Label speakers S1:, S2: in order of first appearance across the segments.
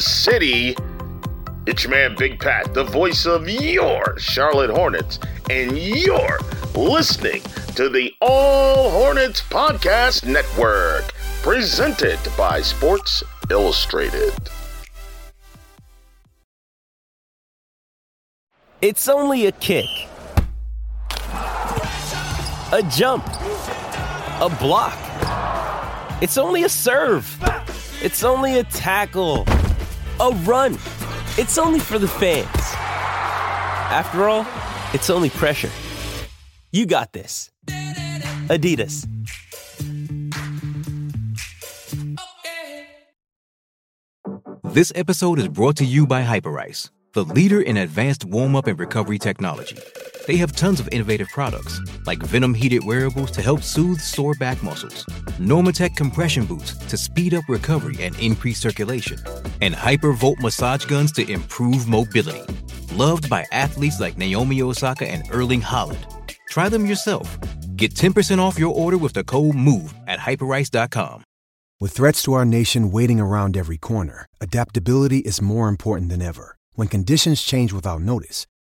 S1: city. It's your man Big Pat, the voice of your Charlotte Hornets, and you're listening to the All Hornets Podcast Network, presented by Sports Illustrated.
S2: It's only a kick, a jump, a block. It's only a serve. It's only a tackle, a run. It's only for the fans. After all, it's only pressure. You got this. Adidas.
S3: This episode is brought to you by Hyperice, the leader in advanced warm up and recovery technology. They have tons of innovative products, like Venom heated wearables to help soothe sore back muscles, Normatec compression boots to speed up recovery and increase circulation, and Hypervolt massage guns to improve mobility. Loved by athletes like Naomi Osaka and Erling Haaland. Try them yourself. Get 10% off your order with the code MOVE at hyperice.com.
S4: With threats to our nation waiting around every corner, adaptability is more important than ever. When conditions change without notice,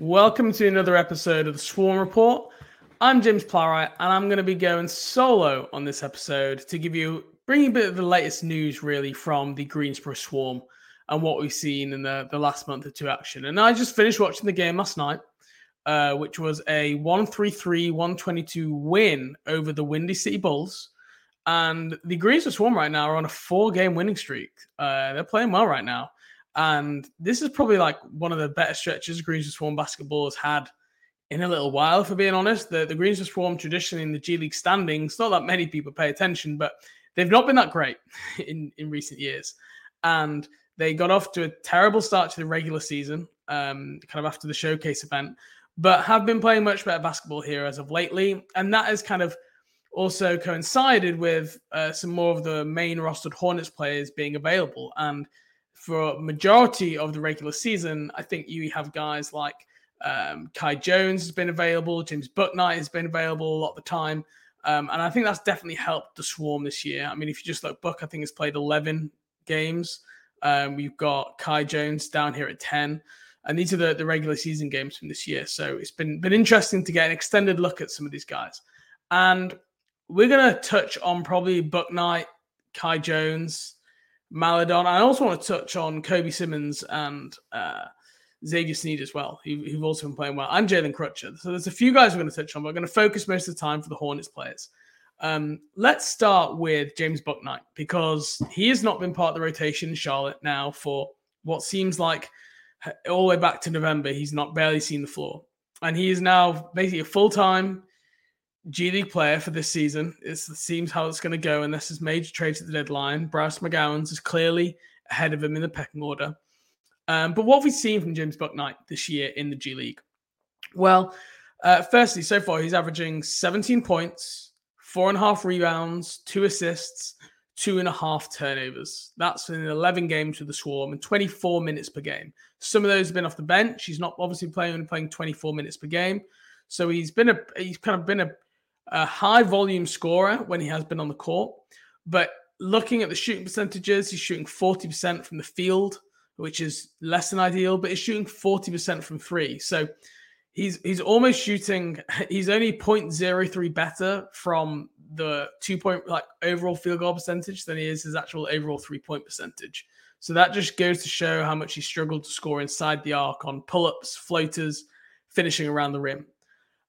S5: Welcome to another episode of the Swarm Report. I'm James Plowright, and I'm going to be going solo on this episode to give you, bring a bit of the latest news really from the Greensboro Swarm and what we've seen in the, the last month or two action. And I just finished watching the game last night, uh, which was a 133 122 win over the Windy City Bulls. And the Greensboro Swarm right now are on a four game winning streak. Uh, they're playing well right now. And this is probably like one of the better stretches Greensboro Swarm basketball has had in a little while, for being honest. The, the Greensboro Swarm traditionally in the G League standings, not that many people pay attention, but they've not been that great in, in recent years. And they got off to a terrible start to the regular season, um, kind of after the showcase event, but have been playing much better basketball here as of lately. And that has kind of also coincided with uh, some more of the main rostered Hornets players being available. And for majority of the regular season, I think you have guys like um, Kai Jones has been available, James Bouknight has been available a lot of the time. Um, and I think that's definitely helped the Swarm this year. I mean, if you just look, Buck, I think has played 11 games. Um, we've got Kai Jones down here at 10. And these are the, the regular season games from this year. So it's been, been interesting to get an extended look at some of these guys. And we're going to touch on probably Bouknight, Kai Jones, Maledon. I also want to touch on Kobi Simmons and uh, Xavier Sneed as well, who, who've also been playing well, and Jaylen Crutcher. So there's a few guys we're going to touch on, but we're going to focus most of the time for the Hornets players. Um, let's start with James Bouknight because he has not been part of the rotation in Charlotte now for what seems like all the way back to November. He's not barely seen the floor, and he is now basically a full time G League player for this season. It seems how it's going to go unless there's major trades at the deadline. Bryce McGowens is clearly ahead of him in the pecking order. Um, but what have we seen from James Bouknight this year in the G League? Well, uh, firstly, so far he's averaging 17 points, four and a half rebounds, two assists, two and a half turnovers. That's in 11 games with the Swarm and 24 minutes per game. Some of those have been off the bench. He's not obviously playing only playing 24 minutes per game. So he's been a he's kind of been a, a high volume scorer when he has been on the court. But looking at the shooting percentages, he's shooting 40% from the field, which is less than ideal, but he's shooting 40% from three. So he's he's almost shooting, he's only 0.03 better from the two point like overall field goal percentage than he is his actual overall three point percentage. So that just goes to show how much he struggled to score inside the arc on pull ups, floaters, finishing around the rim.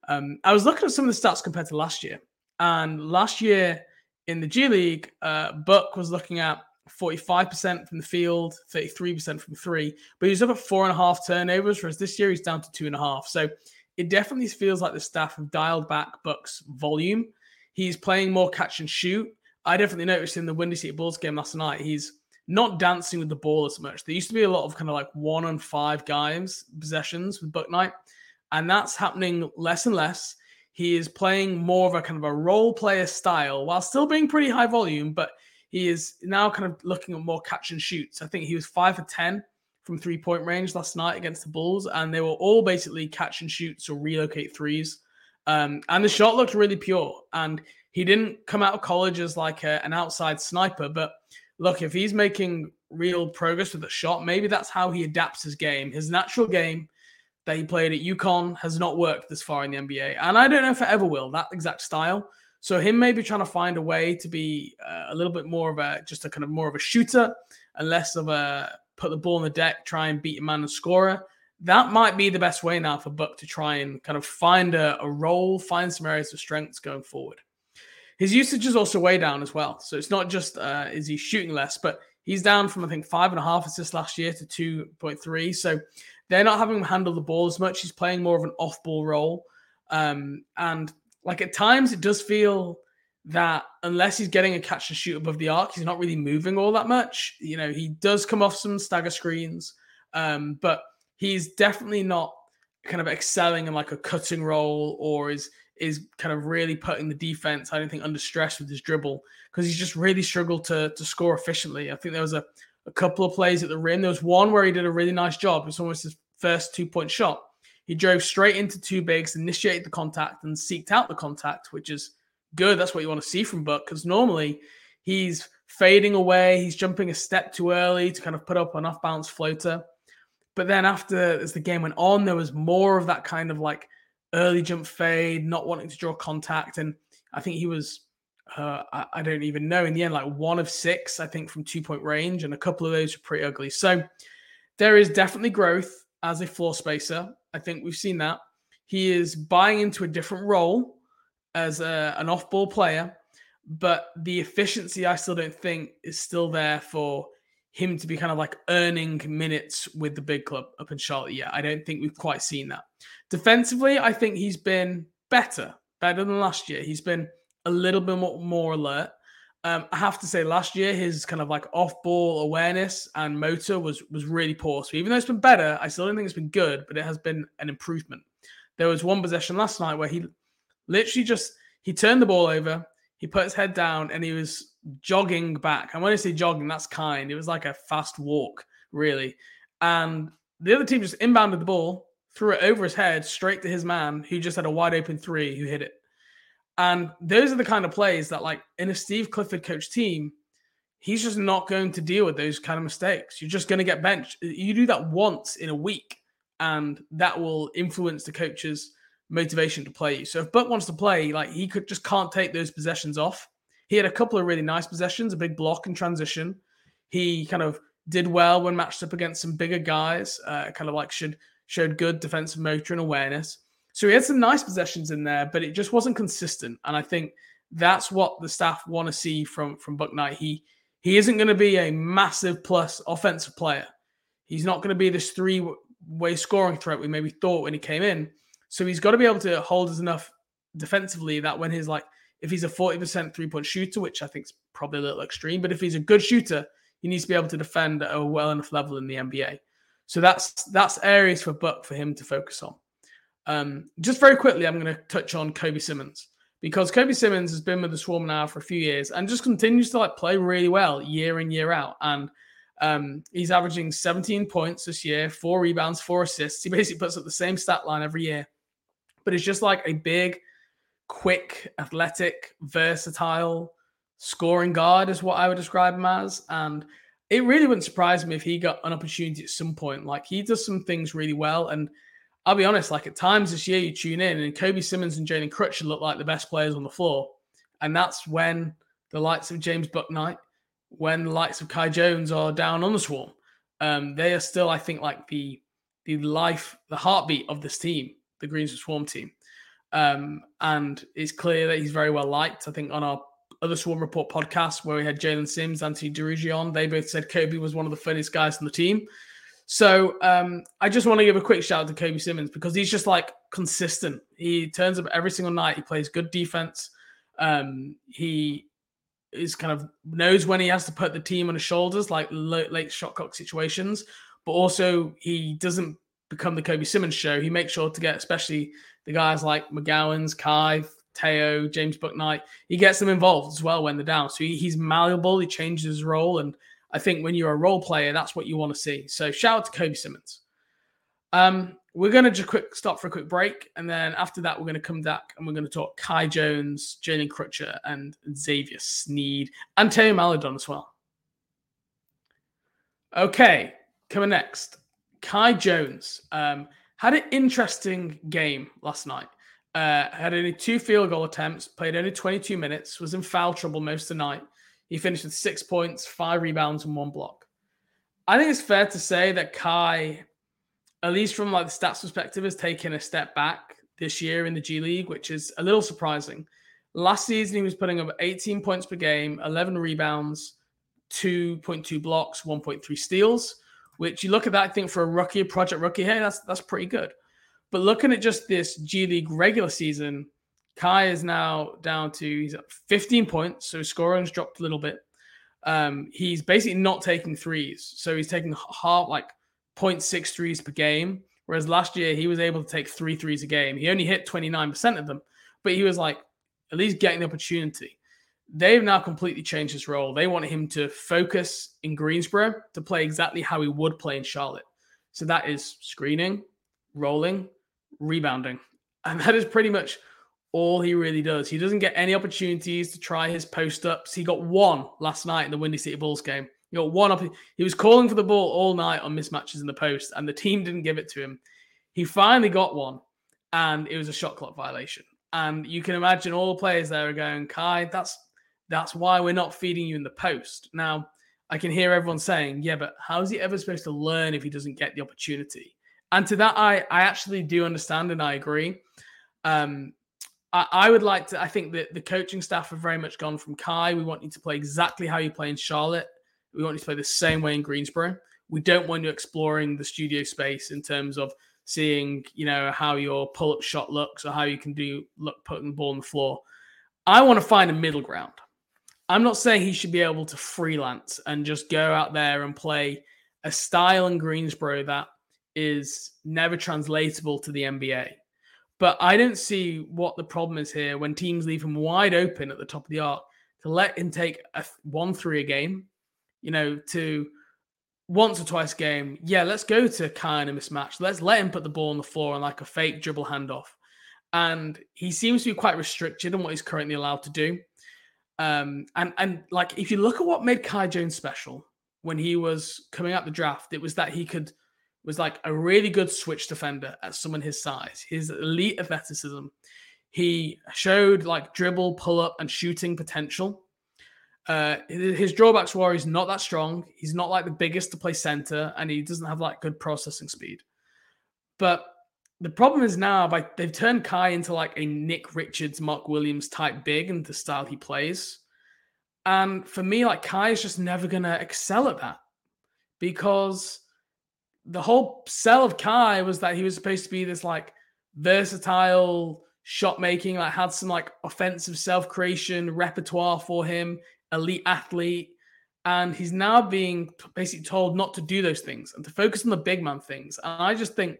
S5: Um, I was looking at some of the stats compared to last year, and last year in the G League, uh, Buck was looking at 45% from the field, 33% from three, but he's up at four and a half turnovers, whereas this year he's down to two and a half. So it definitely feels like the staff have dialed back Buck's volume. He's playing more catch and shoot. I definitely noticed in the Windy City Bulls game last night, he's not dancing with the ball as much. There used to be a lot of kind of like one on five guys possessions with Bouknight, and that's happening less and less. He is playing more of a kind of a role player style while still being pretty high volume, but he is now kind of looking at more catch and shoots. I think he was five for 10 from three point range last night against the Bulls, and they were all basically catch and shoots or relocate threes. Um, and the shot looked really pure. And he didn't come out of college as like a, an outside sniper, but look, if he's making real progress with the shot, maybe that's how he adapts his game. His natural game that he played at UConn has not worked this far in the NBA. And I don't know if it ever will, that exact style. So him maybe trying to find a way to be uh, a little bit more of a just a kind of more of a shooter and less of a put the ball on the deck, try and beat a man and scorer. That might be the best way now for Buck to try and kind of find a, a role, find some areas of strengths going forward. His usage is also way down as well. So it's not just uh, is he shooting less, but he's down from I think five and a half assists last year to two point three. So they're not having him handle the ball as much. He's playing more of an off ball role. Um, and like at times, it does feel that unless he's getting a catch and shoot above the arc, he's not really moving all that much. You know, he does come off some stagger screens, um, but he's definitely not kind of excelling in like a cutting role or is is kind of really putting the defense, I don't think, under stress with his dribble because he's just really struggled to to score efficiently. I think there was a a couple of plays at the rim. There was one where he did a really nice job. It was almost his first two point shot. He drove straight into two bigs, initiated the contact, and seeked out the contact, which is good. That's what you want to see from Buck because normally he's fading away. He's jumping a step too early to kind of put up an off bounce floater. But then after as the game went on, there was more of that kind of like early jump fade, not wanting to draw contact. And I think he was uh, I, I, don't even know. In the end, like one of six, I think, from two point range, and a couple of those are pretty ugly. So there is definitely growth as a floor spacer. I think we've seen that. He is buying into a different role as a, an off ball player, but the efficiency, I still don't think, is still there for him to be kind of like earning minutes with the big club up in Charlotte yet. I don't think we've quite seen that. Defensively, I think he's been better, better than last year. He's been a little bit more, alert. Um, I have to say, last year his kind of like off-ball awareness and motor was was really poor. So even though it's been better, I still don't think it's been good, but it has been an improvement. There was one possession last night where he literally just he turned the ball over, he put his head down, and he was jogging back. And when I say jogging, that's kind. It was like a fast walk, really. And the other team just inbounded the ball, threw it over his head straight to his man, who just had a wide open three, who hit it. And those are the kind of plays that, like in a Steve Clifford coach team, he's just not going to deal with those kind of mistakes. You're just going to get benched. You do that once in a week, and that will influence the coach's motivation to play you. So if Buck wants to play, like he could just can't take those possessions off. He had a couple of really nice possessions, a big block and transition. He kind of did well when matched up against some bigger guys. Uh, kind of like should showed good defensive motor and awareness. So he had some nice possessions in there, but it just wasn't consistent. And I think that's what the staff want to see from from Bouknight. He he isn't going to be a massive plus offensive player. He's not going to be this three way scoring threat we maybe thought when he came in. So he's got to be able to hold us enough defensively that when he's like, if he's a 40% three point shooter, which I think is probably a little extreme, but if he's a good shooter, he needs to be able to defend at a well enough level in the NBA. So that's that's areas for Buck for him to focus on. Um, just very quickly, I'm going to touch on Kobi Simmons because Kobi Simmons has been with the Swarm now for a few years and just continues to like play really well year in year out. And um, he's averaging 17 points this year, four rebounds, four assists. He basically puts up the same stat line every year, but it's just like a big, quick, athletic, versatile scoring guard is what I would describe him as. And it really wouldn't surprise me if he got an opportunity at some point. Like he does some things really well and I'll be honest, like at times this year you tune in and Kobi Simmons and Jaylen Crutcher look like the best players on the floor. And that's when the likes of James Bouknight, when the likes of Kai Jones are down on the swarm. Um, they are still, I think, like the the life, the heartbeat of this team, the Greensboro Swarm team. Um, and it's clear that he's very well liked. I think on our other Swarm Report podcast where we had Jaylen Sims, and Anthony Duruji on, they both said Kobi was one of the funniest guys on the team. So um, I just want to give a quick shout out to Kobi Simmons because he's just like consistent. He turns up every single night. He plays good defense. Um, he is kind of knows when he has to put the team on his shoulders, like late, late shot clock situations. But also he doesn't become the Kobi Simmons show. He makes sure to get especially the guys like McGowens, Kai, Theo, James Bouknight. He gets them involved as well when they're down. So he, he's malleable. He changes his role and I think when you're a role player, that's what you want to see. So shout out to Kobi Simmons. Um, we're going to just quick stop for a quick break. And then after that, we're going to come back and we're going to talk Kai Jones, Jaylen Crutcher, and Xavier Sneed, and Terry Maledon as well. Okay, coming next. Kai Jones um, had an interesting game last night. Uh, had only two field goal attempts, played only 22 minutes, was in foul trouble most of the night. He finished with six points, five rebounds, and one block. I think it's fair to say that Kai, at least from like the stats perspective, has taken a step back this year in the G League, which is a little surprising. Last season, he was putting up 18 points per game, 11 rebounds, 2.2 blocks, 1.3 steals. Which you look at that, I think for a rookie, project rookie, hey, that's that's pretty good. But looking at just this G League regular season, Kai is now down to he's at 15 points, so his scoring's dropped a little bit. Um, he's basically not taking threes, so he's taking half like 0.6 threes per game. Whereas last year he was able to take three threes a game. He only hit 29% of them, but he was like at least getting the opportunity. They've now completely changed his role. They want him to focus in Greensboro to play exactly how he would play in Charlotte. So that is screening, rolling, rebounding. And that is pretty much all he really does. He doesn't get any opportunities to try his post ups. He got one last night in the Windy City Bulls game. He got one up. He was calling for the ball all night on mismatches in the post, and the team didn't give it to him. He finally got one, and it was a shot clock violation. And you can imagine all the players there are going, Kai, that's that's why we're not feeding you in the post. Now, I can hear everyone saying, yeah, but how is he ever supposed to learn if he doesn't get the opportunity? And to that, I I actually do understand and I agree. Um, I, I would like to. I think that the coaching staff have very much gone from Kai. We want you to play exactly how you play in Charlotte. We want you to play the same way in Greensboro. We don't want you exploring the studio space in terms of seeing, you know, how your pull-up shot looks or how you can do look putting the ball on the floor. I want to find a middle ground. I'm not saying he should be able to freelance and just go out there and play a style in Greensboro that is never translatable to the NBA. But I don't see what the problem is here when teams leave him wide open at the top of the arc to let him take a one three a game, you know, to once or twice a game. Yeah, let's go to kind of mismatch. Let's let him put the ball on the floor and like a fake dribble handoff. And he seems to be quite restricted in what he's currently allowed to do. Um, and and like if you look at what made Kai Jones special when he was coming out the draft, it was that he could was like a really good switch defender at someone his size. His elite athleticism. He showed like dribble, pull up, and shooting potential. Uh, his drawbacks were he's not that strong. He's not like the biggest to play center, and he doesn't have like good processing speed. But the problem is now by they've turned Kai into like a Nick Richards, Mark Williams type big and the style he plays. And for me, like Kai is just never gonna excel at that because the whole sell of Kai was that he was supposed to be this like versatile shot making, like had some like offensive self creation repertoire for him, elite athlete. And he's now being basically told not to do those things and to focus on the big man things. And I just think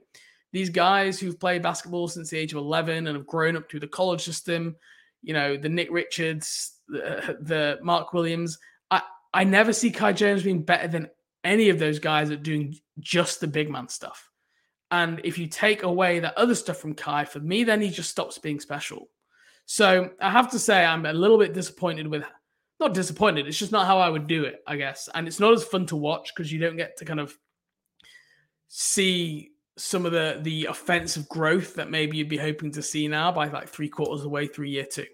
S5: these guys who've played basketball since the age of 11 and have grown up through the college system, you know, the Nick Richards, the, the Mark Williams, I, I never see Kai Jones being better than any of those guys at doing just the big man stuff. And if you take away that other stuff from Kai, for me, then he just stops being special. So I have to say, I'm a little bit disappointed with, not disappointed, it's just not how I would do it, I guess. And it's not as fun to watch because you don't get to kind of see some of the the offensive growth that maybe you'd be hoping to see now by like three quarters of the way through year two.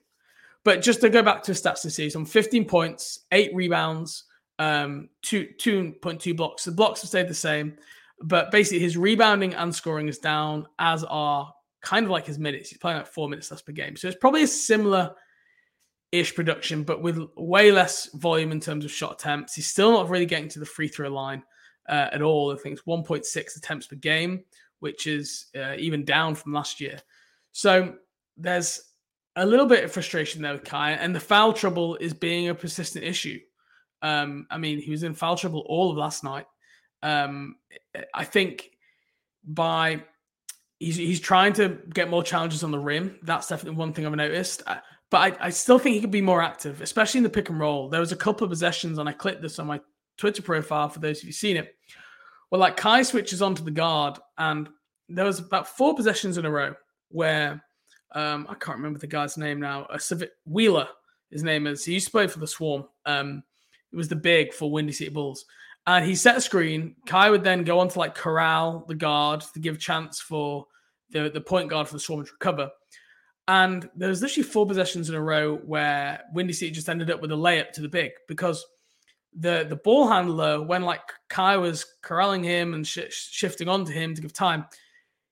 S5: But just to go back to stats this season, 15 points, eight rebounds, um, two two point two blocks. The blocks have stayed the same, but basically his rebounding and scoring is down, as are kind of like his minutes. He's playing like four minutes less per game. So it's probably a similar ish production, but with way less volume in terms of shot attempts. He's still not really getting to the free throw line uh, at all. I think it's 1.6 attempts per game, which is uh, even down from last year. So there's a little bit of frustration there with Kai, and the foul trouble is being a persistent issue. Um, I mean, he was in foul trouble all of last night. Um, I think by he's he's trying to get more challenges on the rim. That's definitely one thing I've noticed. Uh, but I, I still think he could be more active, especially in the pick and roll. There was a couple of possessions, and I clipped this on my Twitter profile for those of you seen it. Well, like Kai switches onto the guard, and there was about four possessions in a row where um, I can't remember the guy's name now. A Civic Wheeler, his name is. He used to play for the Swarm. Um, it was the big for Windy City Bulls. And he set a screen. Kai would then go on to like corral the guard to give chance for the, the point guard for the Swarm to recover. And there was literally four possessions in a row where Windy City just ended up with a layup to the big because the the ball handler, when like Kai was corralling him and sh- shifting onto him to give time,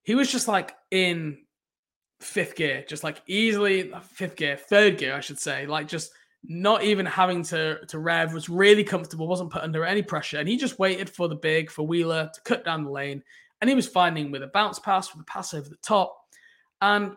S5: he was just like in fifth gear, just like easily uh, fifth gear, third gear, I should say, like just not even having to to rev, was really comfortable, wasn't put under any pressure, and he just waited for the big for Wheeler to cut down the lane, and he was finding with a bounce pass, with a pass over the top, and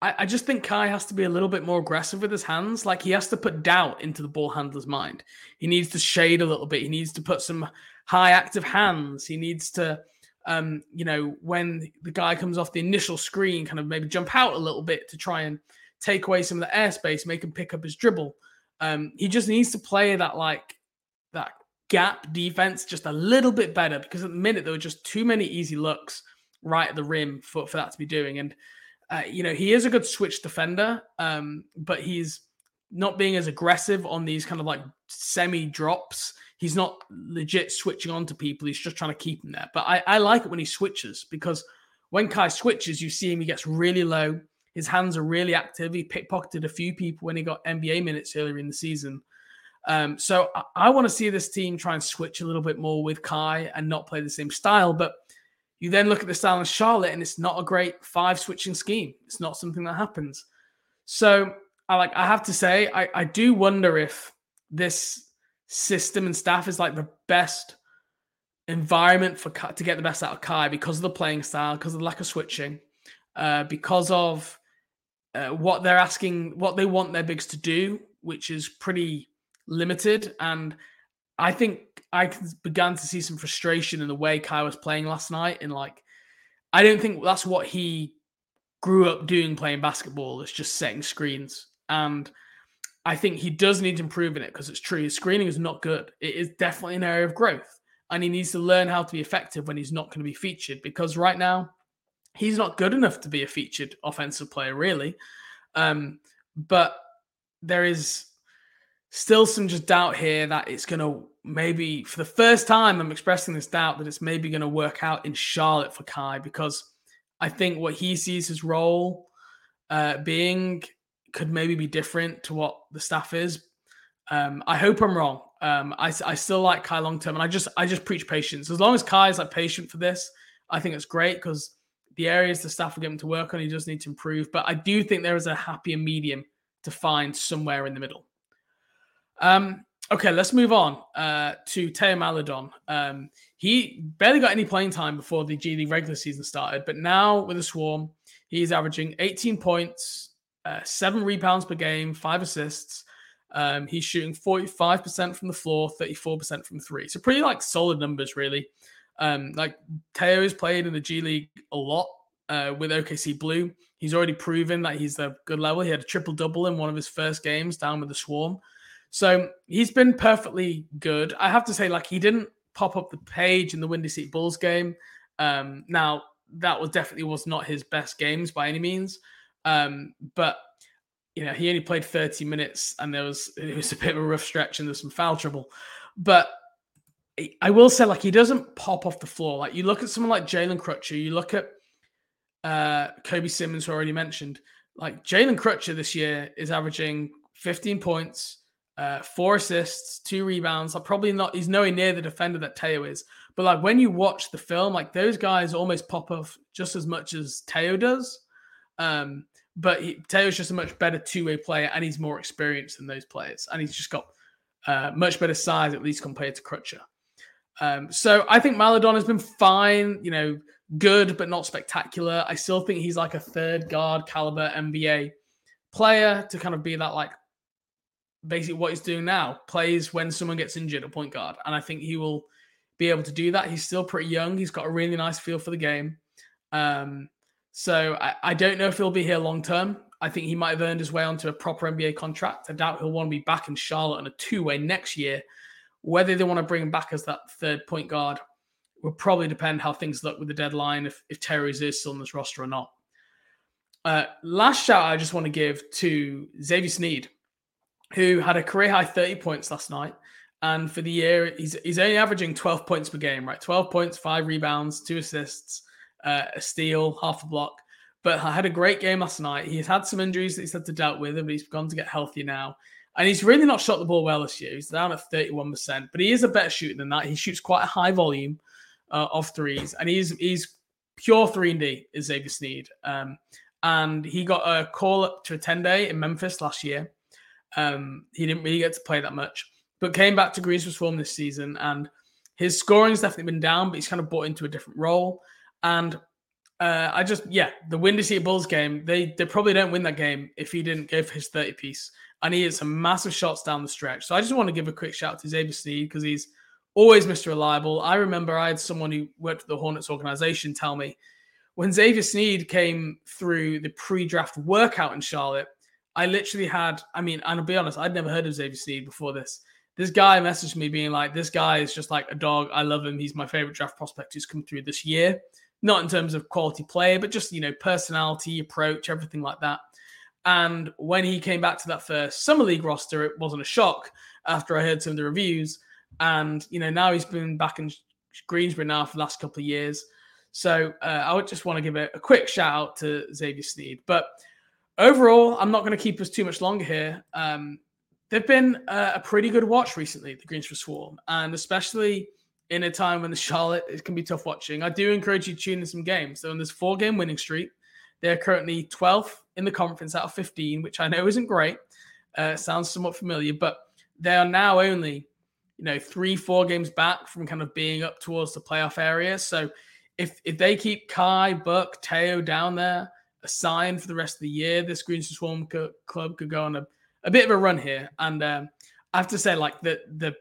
S5: I, I just think Kai has to be a little bit more aggressive with his hands. Like he has to put doubt into the ball handler's mind. He needs to shade a little bit. He needs to put some high active hands. He needs to um, you know, when the guy comes off the initial screen, kind of maybe jump out a little bit to try and take away some of the airspace, make him pick up his dribble. Um, he just needs to play that like that gap defense just a little bit better because at the minute there were just too many easy looks right at the rim for, for that to be doing. And uh, you know, he is a good switch defender, um, but he's not being as aggressive on these kind of like semi drops he's not legit switching on to people. He's just trying to keep him there. But I, I like it when he switches because when Kai switches, you see him, he gets really low. His hands are really active. He pickpocketed a few people when he got NBA minutes earlier in the season. Um, so I, I want to see this team try and switch a little bit more with Kai and not play the same style. But you then look at the style in Charlotte, and it's not a great five switching scheme. It's not something that happens. So I like I have to say, I, I do wonder if this system and staff is like the best environment for to get the best out of Kai because of the playing style, because of the lack of switching, uh, because of uh, what they're asking, what they want their bigs to do, which is pretty limited. And I think I began to see some frustration in the way Kai was playing last night. And like, I don't think that's what he grew up doing playing basketball. It's just setting screens and I think he does need to improve in it because it's true. His screening is not good. It is definitely an area of growth. And he needs to learn how to be effective when he's not going to be featured because right now he's not good enough to be a featured offensive player, really. Um, but there is still some just doubt here that it's going to maybe, for the first time, I'm expressing this doubt that it's maybe going to work out in Charlotte for Kai because I think what he sees his role uh, being could maybe be different to what the staff is. Um, I hope I'm wrong. Um, I, I still like Kai long term, and I just I just preach patience. As long as Kai is like patient for this, I think it's great because the areas the staff will get him to work on, he does need to improve. But I do think there is a happier medium to find somewhere in the middle. Um, okay, let's move on uh, to Theo Maledon. Um, he barely got any playing time before the G League regular season started, but now with a swarm, he's averaging 18 points, uh, seven rebounds per game, five assists. Um, he's shooting 45% from the floor, 34% from three. So pretty like solid numbers, really. Um, like Theo has played in the G League a lot uh, with OKC Blue. He's already proven that he's a good level. He had a triple double in one of his first games down with the Swarm. So he's been perfectly good. I have to say, like, he didn't pop up the page in the Windy City Bulls game. Um, now, that was definitely was not his best games by any means. Um, but you know, he only played 30 minutes and there was it was a bit of a rough stretch and there's some foul trouble. But I will say, like, he doesn't pop off the floor. Like, you look at someone like Jaylen Crutcher, you look at uh, Kobi Simmons, who I already mentioned. Like, Jaylen Crutcher this year is averaging 15 points, uh, four assists, two rebounds. Like, probably not, he's nowhere near the defender that Theo is. But, like, when you watch the film, like, those guys almost pop off just as much as Theo does. Um, but he, Theo's just a much better two way player, and he's more experienced than those players, and he's just got uh, much better size, at least compared to Crutcher. Um, so I think Maledon has been fine, you know, good but not spectacular. I still think he's like a third guard caliber NBA player to kind of be that like basically what he's doing now plays when someone gets injured at point guard, and I think he will be able to do that. He's still pretty young. He's got a really nice feel for the game. Um, so I, I don't know if he'll be here long term. I think he might have earned his way onto a proper NBA contract. I doubt he'll want to be back in Charlotte on a two way next year. Whether they want to bring him back as that third point guard will probably depend how things look with the deadline, if, if Terry's is still on this roster or not. Uh, last shout I just want to give to Xavier Sneed, who had a career high 30 points last night. And for the year, he's, he's only averaging 12 points per game, right? 12 points, five rebounds, two assists, uh, a steal, half a block. But I had a great game last night. He's had some injuries that he's had to deal with, but he's gone to get healthy now. And he's really not shot the ball well this year. He's down at 31%, but he is a better shooter than that. He shoots quite a high volume uh, of threes, and he's he's pure 3 and D is Xavier Sneed. Um, and he got a call up to a 10 day in Memphis last year. Um, he didn't really get to play that much, but came back to Greensboro form this season. And his scoring's definitely been down, but he's kind of bought into a different role. And uh, I just, yeah, the Windy City Bulls game, they they probably don't win that game if he didn't give his 30 piece. And he hit some massive shots down the stretch. So I just want to give a quick shout to Xavier Sneed because he's always Mr. Reliable. I remember I had someone who worked for the Hornets organization tell me when Xavier Sneed came through the pre-draft workout in Charlotte, I literally had, I mean, and I'll be honest, I'd never heard of Xavier Sneed before this. This guy messaged me being like, this guy is just like a dog. I love him. He's my favorite draft prospect who's come through this year. Not in terms of quality player, but just, you know, personality, approach, everything like that. And when he came back to that first summer league roster, it wasn't a shock after I heard some of the reviews. And, you know, now he's been back in Greensboro now for the last couple of years. So uh, I would just want to give a, a, quick shout out to Xavier Sneed. But overall, I'm not going to keep us too much longer here. Um, they've been uh, a pretty good watch recently, the Greensboro Swarm, and especially in a time when the Charlotte it can be tough watching. I do encourage you to tune in some games. So in this four game winning streak, they're currently 12th in the conference out of 15, which I know isn't great. Uh, sounds somewhat familiar, but they are now only, you know, three, four games back from kind of being up towards the playoff area. So if if they keep Kai, Buck, Theo down there, a sign for the rest of the year, this Green Swarm co- club could go on a, a bit of a run here. And um, I have to say, like the the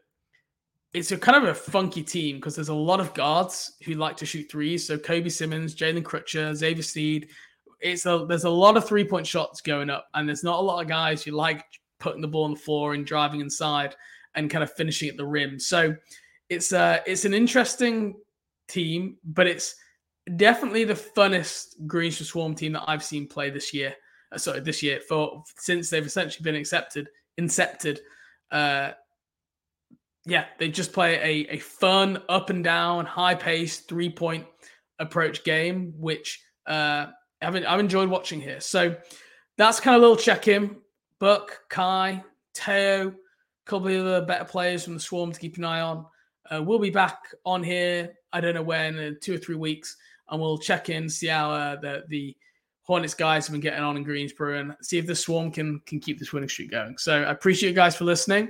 S5: it's a kind of a funky team because there's a lot of guards who like to shoot threes. So Kobi Simmons, Jaylen Crutcher, Xavier Sneed. It's a there's a lot of three point shots going up, and there's not a lot of guys who like putting the ball on the floor and driving inside and kind of finishing at the rim. So it's uh it's an interesting team, but it's definitely the funnest Greensboro Swarm team that I've seen play this year. Uh, sorry, this year for since they've essentially been accepted, incepted. Uh, yeah, they just play a, a fun, up and down, high paced three point approach game, which uh, I've, I've enjoyed watching here. So that's kind of a little check in. Buck, Kai, Theo, a couple of the better players from the Swarm to keep an eye on. Uh, we'll be back on here. I don't know when, in two or three weeks, and we'll check in, see how uh, the the Hornets guys have been getting on in Greensboro, and see if the Swarm can can keep this winning streak going. So I appreciate you guys for listening,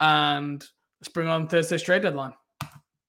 S5: and let's bring on Thursday's trade deadline.